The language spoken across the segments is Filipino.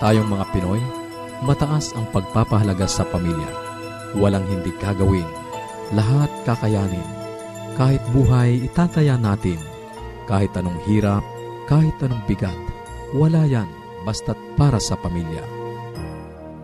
Tayong mga Pinoy, mataas ang pagpapahalaga sa pamilya. Walang hindi kagawin. Lahat kakayanin. Kahit buhay, itataya natin. Kahit anong hirap, kahit anong bigat. Wala yan, basta't para sa pamilya.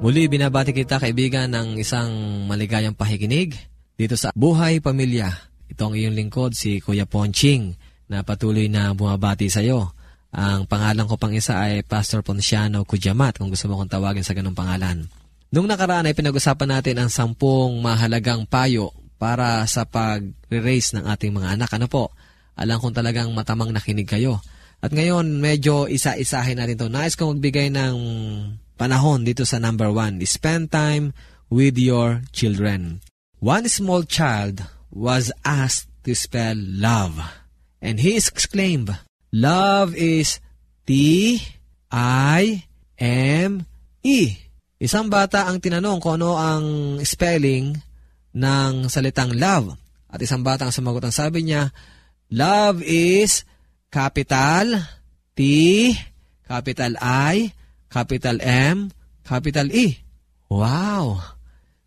Muli, binabati kita kaibigan ng isang maligayang pahikinig dito sa Buhay Pamilya. Ito ang iyong lingkod, si Kuya Ponching, na patuloy na bumabati sa iyo. Ang pangalan ko pang isa ay Pastor Ponciano Kujamat kung gusto mo kong tawagin sa ganung pangalan. Nung nakaraan ay pinag-usapan natin ang sampung mahalagang payo para sa pag-raise ng ating mga anak. Ano po? Alam kong talagang matamang nakinig kayo. At ngayon, medyo isa-isahin natin to. Nais kong magbigay ng panahon dito sa number one. Spend time with your children. One small child was asked to spell love. And he exclaimed, Love is T-I-M-E. Isang bata ang tinanong kung ano ang spelling ng salitang love. At isang bata ang sumagot ang sabi niya, Love is capital T, capital I, capital M, capital E. Wow!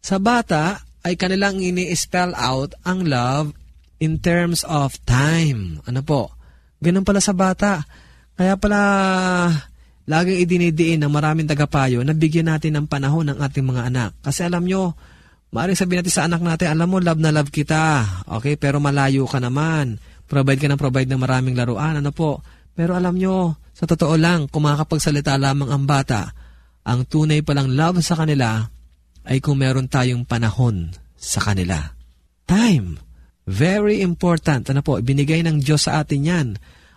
Sa bata ay kanilang ini-spell out ang love in terms of time. Ano po? Ganun pala sa bata. Kaya pala laging idinidiin ng maraming tagapayo na bigyan natin ng panahon ng ating mga anak. Kasi alam nyo, maaaring sabihin natin sa anak natin, alam mo, love na love kita. Okay, pero malayo ka naman. Provide ka ng provide ng maraming laruan. Ano po? Pero alam nyo, sa totoo lang, kung makakapagsalita lamang ang bata, ang tunay palang love sa kanila ay kung meron tayong panahon sa kanila. Time Very important. Ano po, binigay ng Diyos sa atin yan.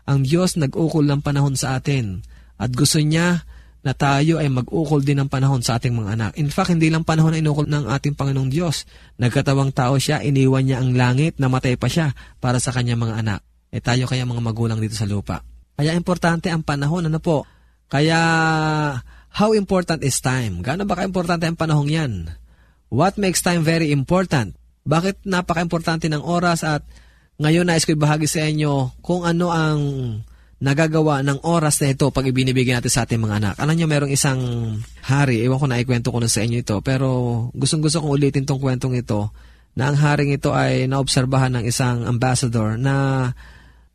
Ang Diyos nag-ukol ng panahon sa atin. At gusto niya na tayo ay mag-ukol din ng panahon sa ating mga anak. In fact, hindi lang panahon na inukol ng ating Panginoong Diyos. Nagkatawang tao siya, iniwan niya ang langit, namatay pa siya para sa kanyang mga anak. E tayo kaya mga magulang dito sa lupa. Kaya importante ang panahon, ano po? Kaya, how important is time? Gaano ba ka-importante ang panahong yan? What makes time very important? Bakit napaka-importante ng oras at ngayon nais ko ibahagi sa inyo kung ano ang nagagawa ng oras na ito pag ibinibigay natin sa ating mga anak. Alam nyo, merong isang hari, ewan ko na ikwento ko na sa inyo ito, pero gustong gusto kong ulitin tong kwentong ito, na ang haring ito ay naobserbahan ng isang ambassador na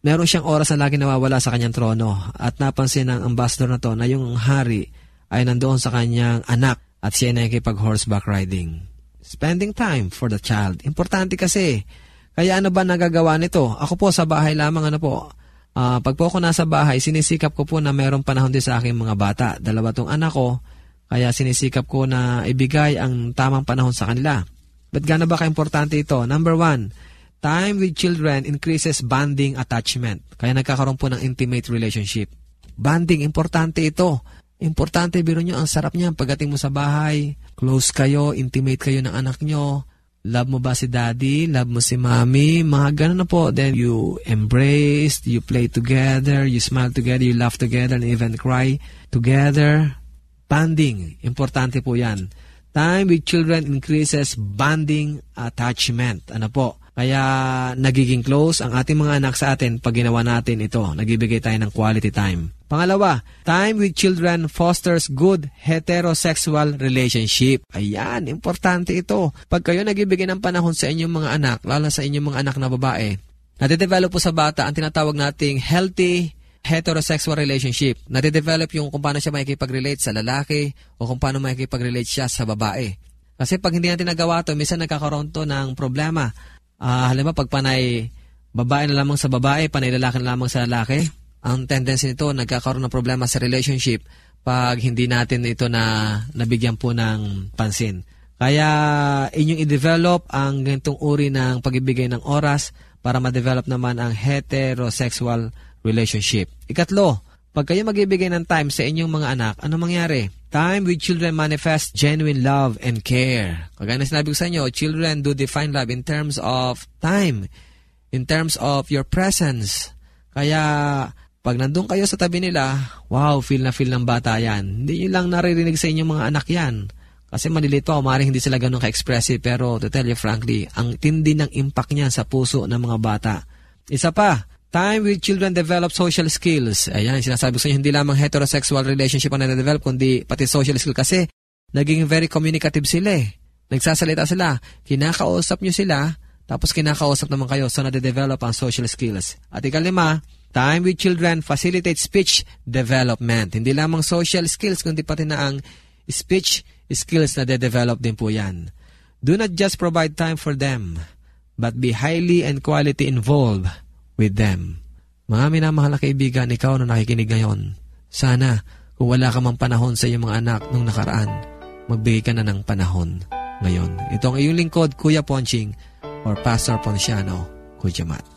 meron siyang oras na lagi nawawala sa kanyang trono at napansin ng ambassador na to na yung hari ay nandoon sa kanyang anak at siya ay nakikipag horseback riding. Spending time for the child. Importante kasi. Kaya ano ba nagagawa nito? Ako po sa bahay lamang ano po, Uh, pag po ako nasa bahay, sinisikap ko po na mayroong panahon din sa aking mga bata. Dalawa tong anak ko, kaya sinisikap ko na ibigay ang tamang panahon sa kanila. But gaano ba ka-importante ito? Number one, time with children increases bonding attachment. Kaya nagkakaroon po ng intimate relationship. Bonding, importante ito. Importante, biro nyo, ang sarap niya. Pagdating mo sa bahay, close kayo, intimate kayo ng anak nyo, Love mo ba si daddy? Love mo si mommy? Mga ganun na po. Then you embrace, you play together, you smile together, you laugh together, and even cry together. Bonding. Importante po yan. Time with children increases bonding attachment. Ano po? Kaya nagiging close ang ating mga anak sa atin pag ginawa natin ito. Nagbibigay tayo ng quality time. Pangalawa, time with children fosters good heterosexual relationship. Ayan, importante ito. Pag kayo nagbibigay ng panahon sa inyong mga anak, lalo sa inyong mga anak na babae, nade-develop po sa bata ang tinatawag nating healthy heterosexual relationship. Nade-develop yung kung paano siya makikipag-relate sa lalaki o kung paano makikipag-relate siya sa babae. Kasi pag hindi natin nagawa to, minsan nagkakaroon to ng problema Uh, halimbawa, pag panay babae na lamang sa babae, panay lalaki na lamang sa lalaki, ang tendency nito, nagkakaroon ng problema sa relationship pag hindi natin ito na nabigyan po ng pansin. Kaya inyong i-develop ang ganitong uri ng pagibigay ng oras para ma-develop naman ang heterosexual relationship. Ikatlo, pag kayo magbibigay ng time sa inyong mga anak, ano mangyari? Time with children manifest genuine love and care. Kagaya na sinabi ko sa inyo, children do define love in terms of time, in terms of your presence. Kaya, pag nandun kayo sa tabi nila, wow, feel na feel ng bata yan. Hindi nyo lang naririnig sa inyong mga anak yan. Kasi maliliit pa, umaring hindi sila ganun ka-expressive. Pero to tell you frankly, ang tindi ng impact niyan sa puso ng mga bata. Isa pa, Time with children develop social skills. Ayan, sinasabi ko sa inyo, hindi lamang heterosexual relationship ang na-develop, kundi pati social skill kasi naging very communicative sila eh. Nagsasalita sila. Kinakausap nyo sila, tapos kinakausap naman kayo. So, nade-develop ang social skills. At ikalima, time with children facilitates speech development. Hindi lamang social skills, kundi pati na ang speech skills na de-develop din po yan. Do not just provide time for them, but be highly and quality involved with them. Mga minamahal na kaibigan, ikaw na nakikinig ngayon, sana kung wala ka mang panahon sa iyong mga anak nung nakaraan, magbigay ka na ng panahon ngayon. Ito ang iyong lingkod, Kuya Ponching or Pastor Ponciano Kujamat.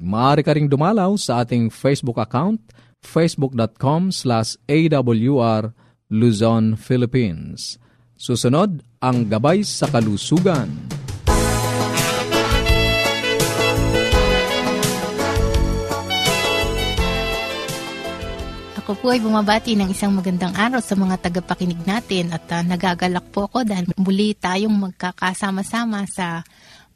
Maaari ka ring dumalaw sa ating Facebook account facebook.com slash awr Luzon, Philippines. Susunod, ang Gabay sa Kalusugan. Ako po ay bumabati ng isang magandang araw sa mga tagapakinig natin at uh, nagagalak po ako dahil muli tayong magkakasama-sama sa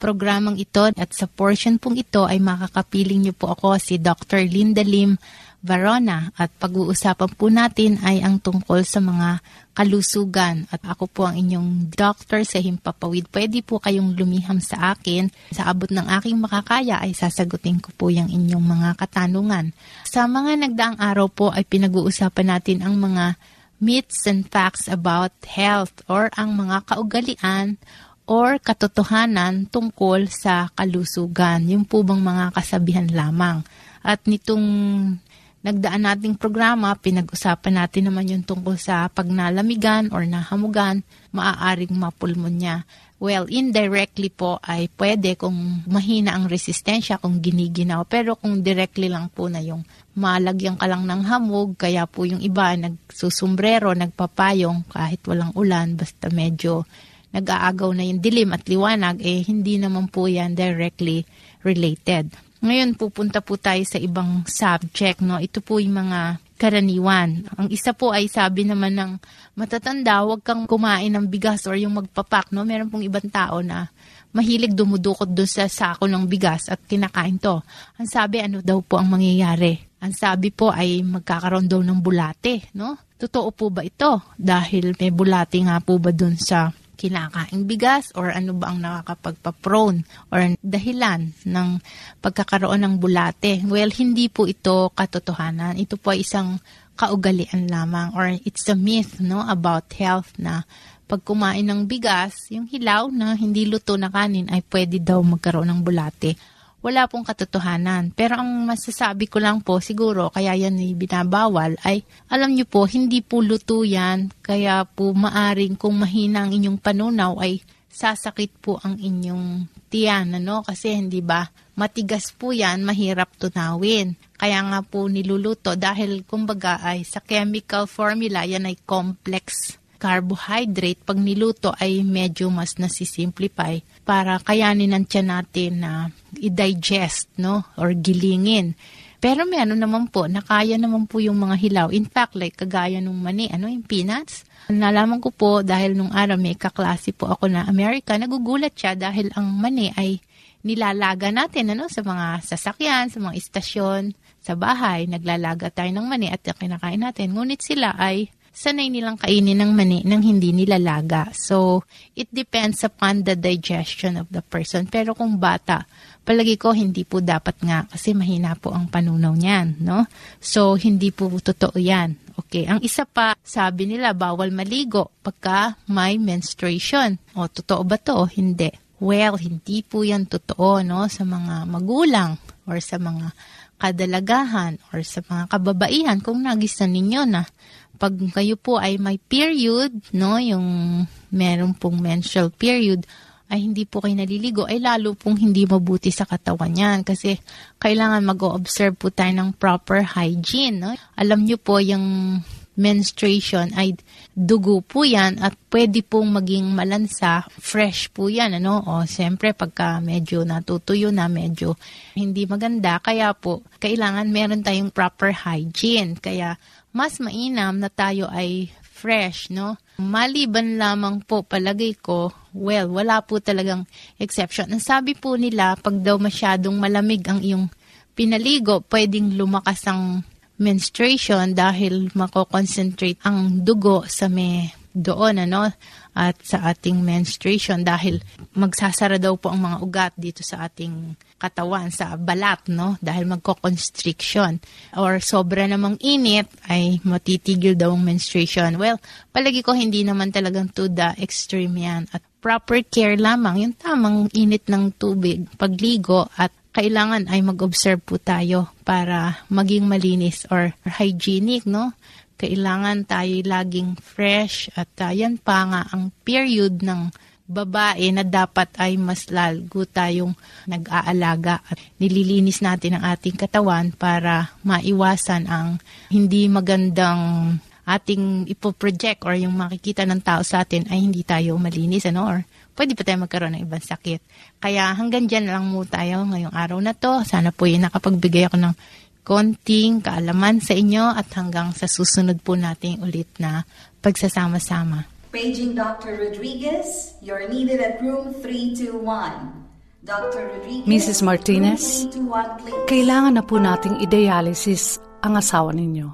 programang ito at sa portion pong ito ay makakapiling niyo po ako si Dr. Linda Lim Varona at pag-uusapan po natin ay ang tungkol sa mga kalusugan at ako po ang inyong doctor sa Himpapawid. Pwede po kayong lumiham sa akin. Sa abot ng aking makakaya ay sasagutin ko po yung inyong mga katanungan. Sa mga nagdaang araw po ay pinag-uusapan natin ang mga myths and facts about health or ang mga kaugalian or katotohanan tungkol sa kalusugan. Yung po bang mga kasabihan lamang. At nitong nagdaan nating programa, pinag-usapan natin naman yung tungkol sa pagnalamigan or nahamugan, maaaring mapulmonya. Well, indirectly po ay pwede kung mahina ang resistensya kung giniginaw. Pero kung directly lang po na yung malagyan ka lang ng hamog, kaya po yung iba nagsusumbrero, nagpapayong kahit walang ulan, basta medyo nag-aagaw na yung dilim at liwanag, eh hindi naman po yan directly related. Ngayon, pupunta po tayo sa ibang subject. No? Ito po yung mga karaniwan. Ang isa po ay sabi naman ng matatanda, huwag kang kumain ng bigas or yung magpapak. No? Meron pong ibang tao na mahilig dumudukot doon sa sako ng bigas at kinakain to. Ang sabi, ano daw po ang mangyayari? Ang sabi po ay magkakaroon daw ng bulate. No? Totoo po ba ito? Dahil may bulate nga po ba doon sa kinakaing bigas or ano ba ang nakakapagpa-prone or dahilan ng pagkakaroon ng bulate. Well, hindi po ito katotohanan. Ito po ay isang kaugalian lamang or it's a myth no about health na pag kumain ng bigas, yung hilaw na hindi luto na kanin ay pwede daw magkaroon ng bulate wala pong katotohanan. Pero ang masasabi ko lang po, siguro, kaya yan ay binabawal, ay alam nyo po, hindi po luto yan, kaya po maaring kung mahina ang inyong panunaw ay sasakit po ang inyong tiyan, ano? Kasi hindi ba, matigas po yan, mahirap tunawin. Kaya nga po niluluto dahil kumbaga ay sa chemical formula, yan ay complex carbohydrate, pag niluto ay medyo mas nasisimplify para kayanin ng tiyan natin na i-digest, no? Or gilingin. Pero may ano naman po, nakaya naman po yung mga hilaw. In fact, like kagaya nung mani, ano yung peanuts? Nalaman ko po dahil nung araw may kaklase po ako na Amerika, nagugulat siya dahil ang mani ay nilalaga natin ano sa mga sasakyan, sa mga istasyon, sa bahay, naglalaga tayo ng mani at kinakain natin. Ngunit sila ay sanay nilang kainin ng mani nang hindi nilalaga. So, it depends upon the digestion of the person. Pero kung bata, palagi ko hindi po dapat nga kasi mahina po ang panunaw niyan, no? So, hindi po totoo yan. Okay, ang isa pa, sabi nila bawal maligo pagka may menstruation. O, totoo ba to? Hindi. Well, hindi po yan totoo, no? Sa mga magulang or sa mga kadalagahan or sa mga kababaihan kung nagisan ninyo na pag kayo po ay may period, no, yung meron pong menstrual period, ay hindi po kayo naliligo, ay lalo pong hindi mabuti sa katawan yan. Kasi kailangan mag-observe po tayo ng proper hygiene. No? Alam nyo po, yung menstruation ay dugo po yan at pwede pong maging malansa, fresh po yan. Ano? O siyempre pagka medyo natutuyo na, medyo hindi maganda, kaya po kailangan meron tayong proper hygiene. Kaya mas mainam na tayo ay fresh, no? Maliban lamang po, palagay ko, well, wala po talagang exception. Ang sabi po nila, pag daw masyadong malamig ang iyong pinaligo, pwedeng lumakas ang menstruation dahil mako-concentrate ang dugo sa may doon ano at sa ating menstruation dahil magsasara daw po ang mga ugat dito sa ating katawan sa balat no? Dahil magko-constriction. Or sobra namang init ay matitigil daw ang menstruation. Well, palagi ko hindi naman talagang to the extreme yan. At proper care lamang yung tamang init ng tubig pagligo at kailangan ay mag-observe po tayo para maging malinis or hygienic no kailangan tayo laging fresh at uh, pa nga ang period ng babae na dapat ay mas lalgo tayong nag-aalaga at nililinis natin ang ating katawan para maiwasan ang hindi magandang ating ipoproject or yung makikita ng tao sa atin ay hindi tayo malinis ano or pwede pa tayo magkaroon ng ibang sakit. Kaya hanggang dyan lang mo tayo ngayong araw na to. Sana po yung nakapagbigay ako ng konting kaalaman sa inyo at hanggang sa susunod po nating ulit na pagsasama-sama. Paging Dr. Rodriguez, you're needed at room 321. Dr. Rodriguez, Mrs. Martinez, room 321, please. kailangan na po nating i-dialysis ang asawa ninyo.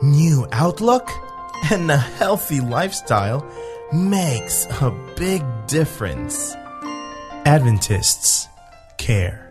New outlook and a healthy lifestyle makes a big difference. Adventists care.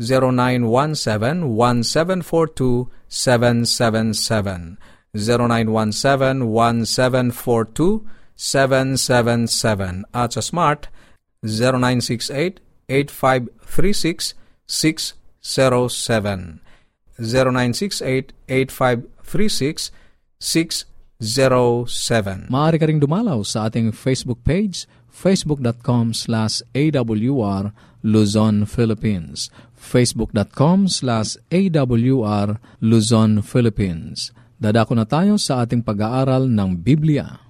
0917-1742-777. 0917-1742-777. At sa Smart, 0968-8536-607. 0968-8536-607. Maaari ka ring dumalaw sa ating Facebook page, facebook.com slash awr Luzon, Philippines facebook.com slash awr Luzon, Philippines. Dadako na tayo sa ating pag-aaral ng Biblia.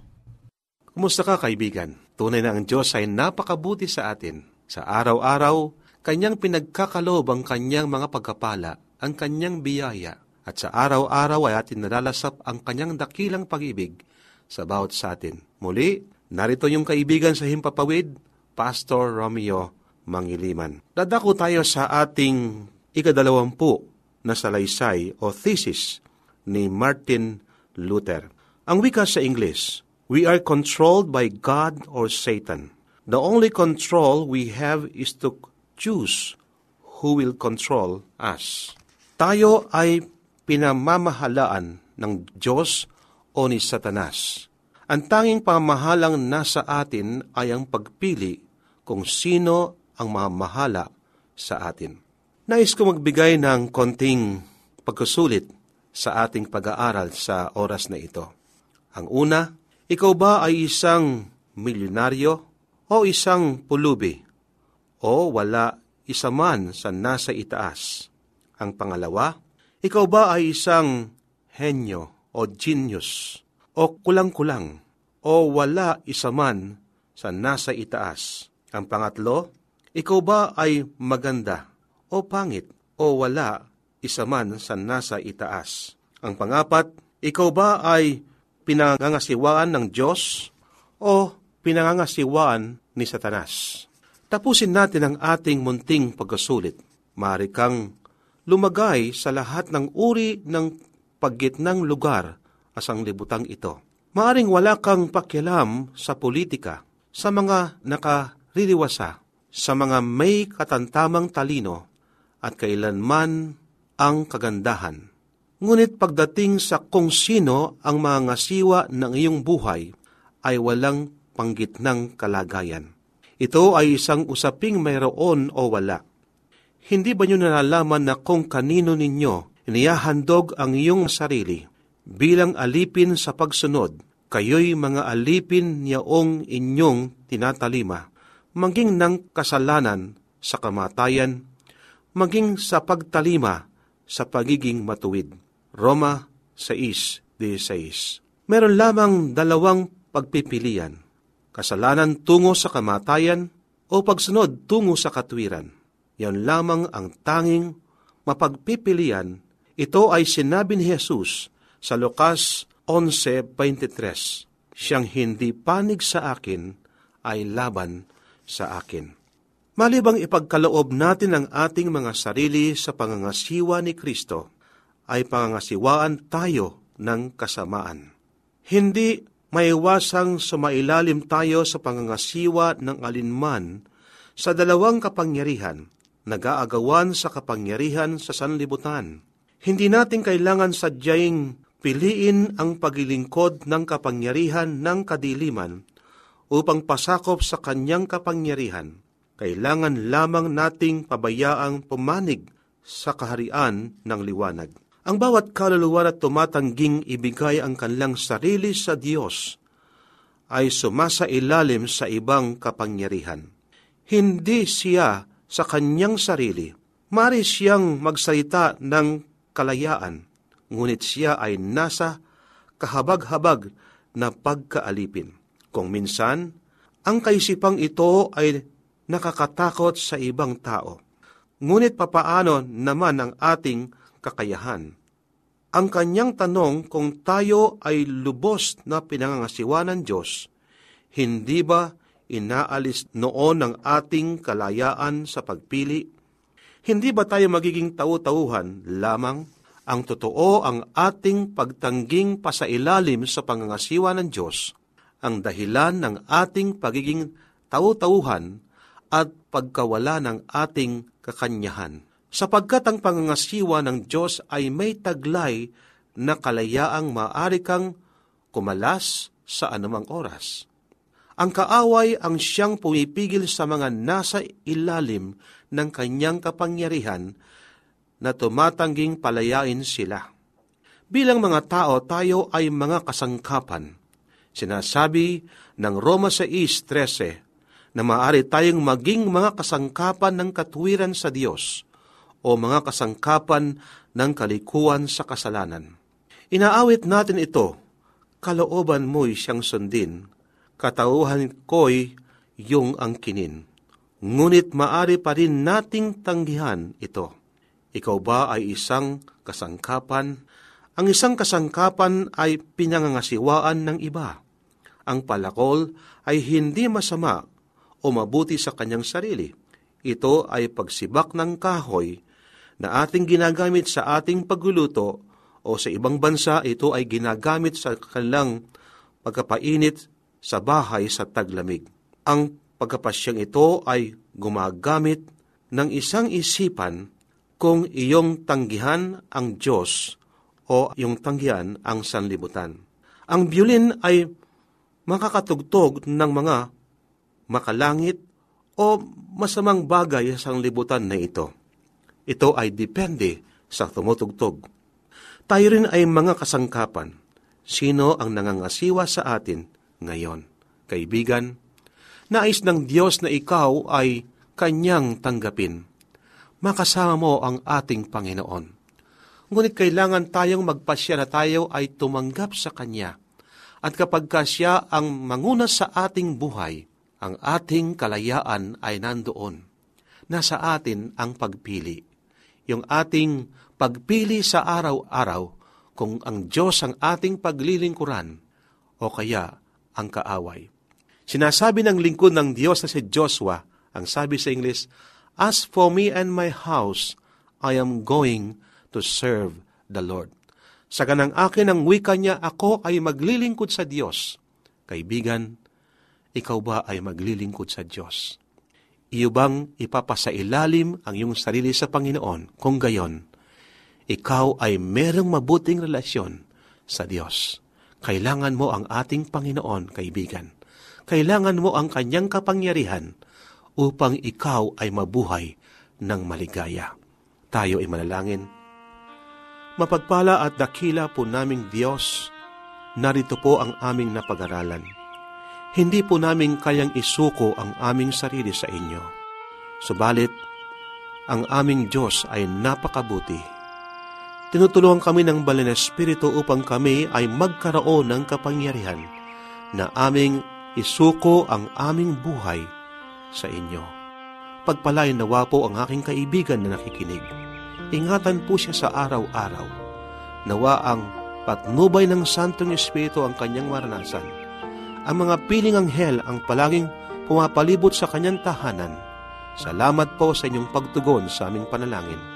Kumusta ka kaibigan? Tunay na ang Diyos ay napakabuti sa atin. Sa araw-araw, Kanyang pinagkakalob ang Kanyang mga pagkapala, ang Kanyang biyaya, at sa araw-araw ay atin nalalasap ang Kanyang dakilang pag-ibig sa bawat sa atin. Muli, narito yung kaibigan sa Himpapawid, Pastor Romeo Mangiliman. Dadako tayo sa ating ikadalawampu na salaysay o thesis ni Martin Luther. Ang wika sa English, We are controlled by God or Satan. The only control we have is to choose who will control us. Tayo ay pinamamahalaan ng Diyos o ni Satanas. Ang tanging pamahalang nasa atin ay ang pagpili kung sino ang mamahala sa atin. Nais ko magbigay ng konting pagkusulit sa ating pag-aaral sa oras na ito. Ang una, ikaw ba ay isang milyonaryo o isang pulubi o wala isa man sa nasa itaas? Ang pangalawa, ikaw ba ay isang henyo o genius o kulang-kulang o wala isa man sa nasa itaas? Ang pangatlo, ikaw ba ay maganda o pangit o wala isa man sa nasa itaas? Ang pangapat, ikaw ba ay pinangangasiwaan ng Diyos o pinangangasiwaan ni Satanas? Tapusin natin ang ating munting pagkasulit. Maaari kang lumagay sa lahat ng uri ng paggitnang lugar asang libutang ito. Maaring wala kang pakialam sa politika, sa mga nakaririwasa, sa mga may katantamang talino, at kailanman ang kagandahan. Ngunit pagdating sa kung sino ang mga ngasiwa ng iyong buhay, ay walang panggitnang kalagayan. Ito ay isang usaping mayroon o wala. Hindi ba nyo nalalaman na kung kanino ninyo iniyahandog ang iyong sarili bilang alipin sa pagsunod, kayo'y mga alipin niyaong inyong tinatalima, maging ng kasalanan sa kamatayan, maging sa pagtalima sa pagiging matuwid. Roma 6.16 Meron lamang dalawang pagpipilian. kasalanan tungo sa kamatayan o pagsunod tungo sa katwiran. Yan lamang ang tanging mapagpipilian. Ito ay sinabi ni Jesus sa Lucas 11.23. Siyang hindi panig sa akin ay laban sa akin. Malibang ipagkaloob natin ang ating mga sarili sa pangangasiwa ni Kristo, ay pangangasiwaan tayo ng kasamaan. Hindi maiwasang sumailalim tayo sa pangangasiwa ng alinman sa dalawang kapangyarihan, nag-aagawan sa kapangyarihan sa sanlibutan. Hindi natin kailangan sadyang piliin ang paglilingkod ng kapangyarihan ng kadiliman upang pasakop sa kanyang kapangyarihan. Kailangan lamang nating pabayaang pumanig sa kaharian ng liwanag. Ang bawat kaluluwa na tumatangging ibigay ang kanilang sarili sa Diyos ay sumasa ilalim sa ibang kapangyarihan. Hindi siya sa kanyang sarili. Mari siyang magsalita ng kalayaan, ngunit siya ay nasa kahabag-habag na pagkaalipin. Kung minsan, ang kaisipang ito ay nakakatakot sa ibang tao. Ngunit papaano naman ang ating kakayahan. Ang kanyang tanong kung tayo ay lubos na pinangangasiwa ng Diyos, hindi ba inaalis noon ang ating kalayaan sa pagpili? Hindi ba tayo magiging tau-tauhan lamang? Ang totoo ang ating pagtangging pasailalim sa pangangasiwa ng Diyos, ang dahilan ng ating pagiging tau-tauhan at pagkawala ng ating kakanyahan sapagkat ang pangangasiwa ng Diyos ay may taglay na kalayaang maaari kang kumalas sa anumang oras. Ang kaaway ang siyang pumipigil sa mga nasa ilalim ng kanyang kapangyarihan na tumatangging palayain sila. Bilang mga tao, tayo ay mga kasangkapan. Sinasabi ng Roma 6.13 na maaari tayong maging mga kasangkapan ng katwiran sa Diyos o mga kasangkapan ng kalikuan sa kasalanan. Inaawit natin ito, kalooban mo'y siyang sundin, katauhan ko'y yung angkinin. Ngunit maari pa rin nating tanggihan ito. Ikaw ba ay isang kasangkapan? Ang isang kasangkapan ay pinangangasiwaan ng iba. Ang palakol ay hindi masama o mabuti sa kanyang sarili. Ito ay pagsibak ng kahoy na ating ginagamit sa ating pagluluto o sa ibang bansa ito ay ginagamit sa kanilang pagkapainit sa bahay sa taglamig. Ang pagkapasyang ito ay gumagamit ng isang isipan kung iyong tanggihan ang Diyos o iyong tanggihan ang sanlibutan. Ang violin ay makakatugtog ng mga makalangit o masamang bagay sa sanlibutan na ito. Ito ay depende sa tumutugtog. Tayo rin ay mga kasangkapan. Sino ang nangangasiwa sa atin ngayon? Kaibigan, nais ng Diyos na ikaw ay kanyang tanggapin. Makasama mo ang ating Panginoon. Ngunit kailangan tayong magpasya na tayo ay tumanggap sa Kanya. At kapag ka siya ang manguna sa ating buhay, ang ating kalayaan ay nandoon. Nasa atin ang pagpili yung ating pagpili sa araw-araw kung ang Diyos ang ating paglilingkuran o kaya ang kaaway. Sinasabi ng lingkod ng Diyos na si Joshua, ang sabi sa English, As for me and my house, I am going to serve the Lord. Sa ganang akin ang wika niya, ako ay maglilingkod sa Diyos. Kaibigan, ikaw ba ay maglilingkod sa Diyos? Iyo bang ipapasailalim ang iyong sarili sa Panginoon? Kung gayon, ikaw ay merong mabuting relasyon sa Diyos. Kailangan mo ang ating Panginoon, kaibigan. Kailangan mo ang kanyang kapangyarihan upang ikaw ay mabuhay ng maligaya. Tayo ay manalangin. Mapagpala at dakila po naming Diyos, narito po ang aming napag-aralan hindi po namin kayang isuko ang aming sarili sa inyo. Subalit, ang aming Diyos ay napakabuti. Tinutulungan kami ng Balin Espiritu upang kami ay magkaroon ng kapangyarihan na aming isuko ang aming buhay sa inyo. Pagpalain nawa po ang aking kaibigan na nakikinig. Ingatan po siya sa araw-araw. Nawa ang patnubay ng Santong Espiritu ang kanyang maranasan. Ang mga piling anghel ang palaging pumapalibot sa kanyang tahanan. Salamat po sa inyong pagtugon sa aming panalangin.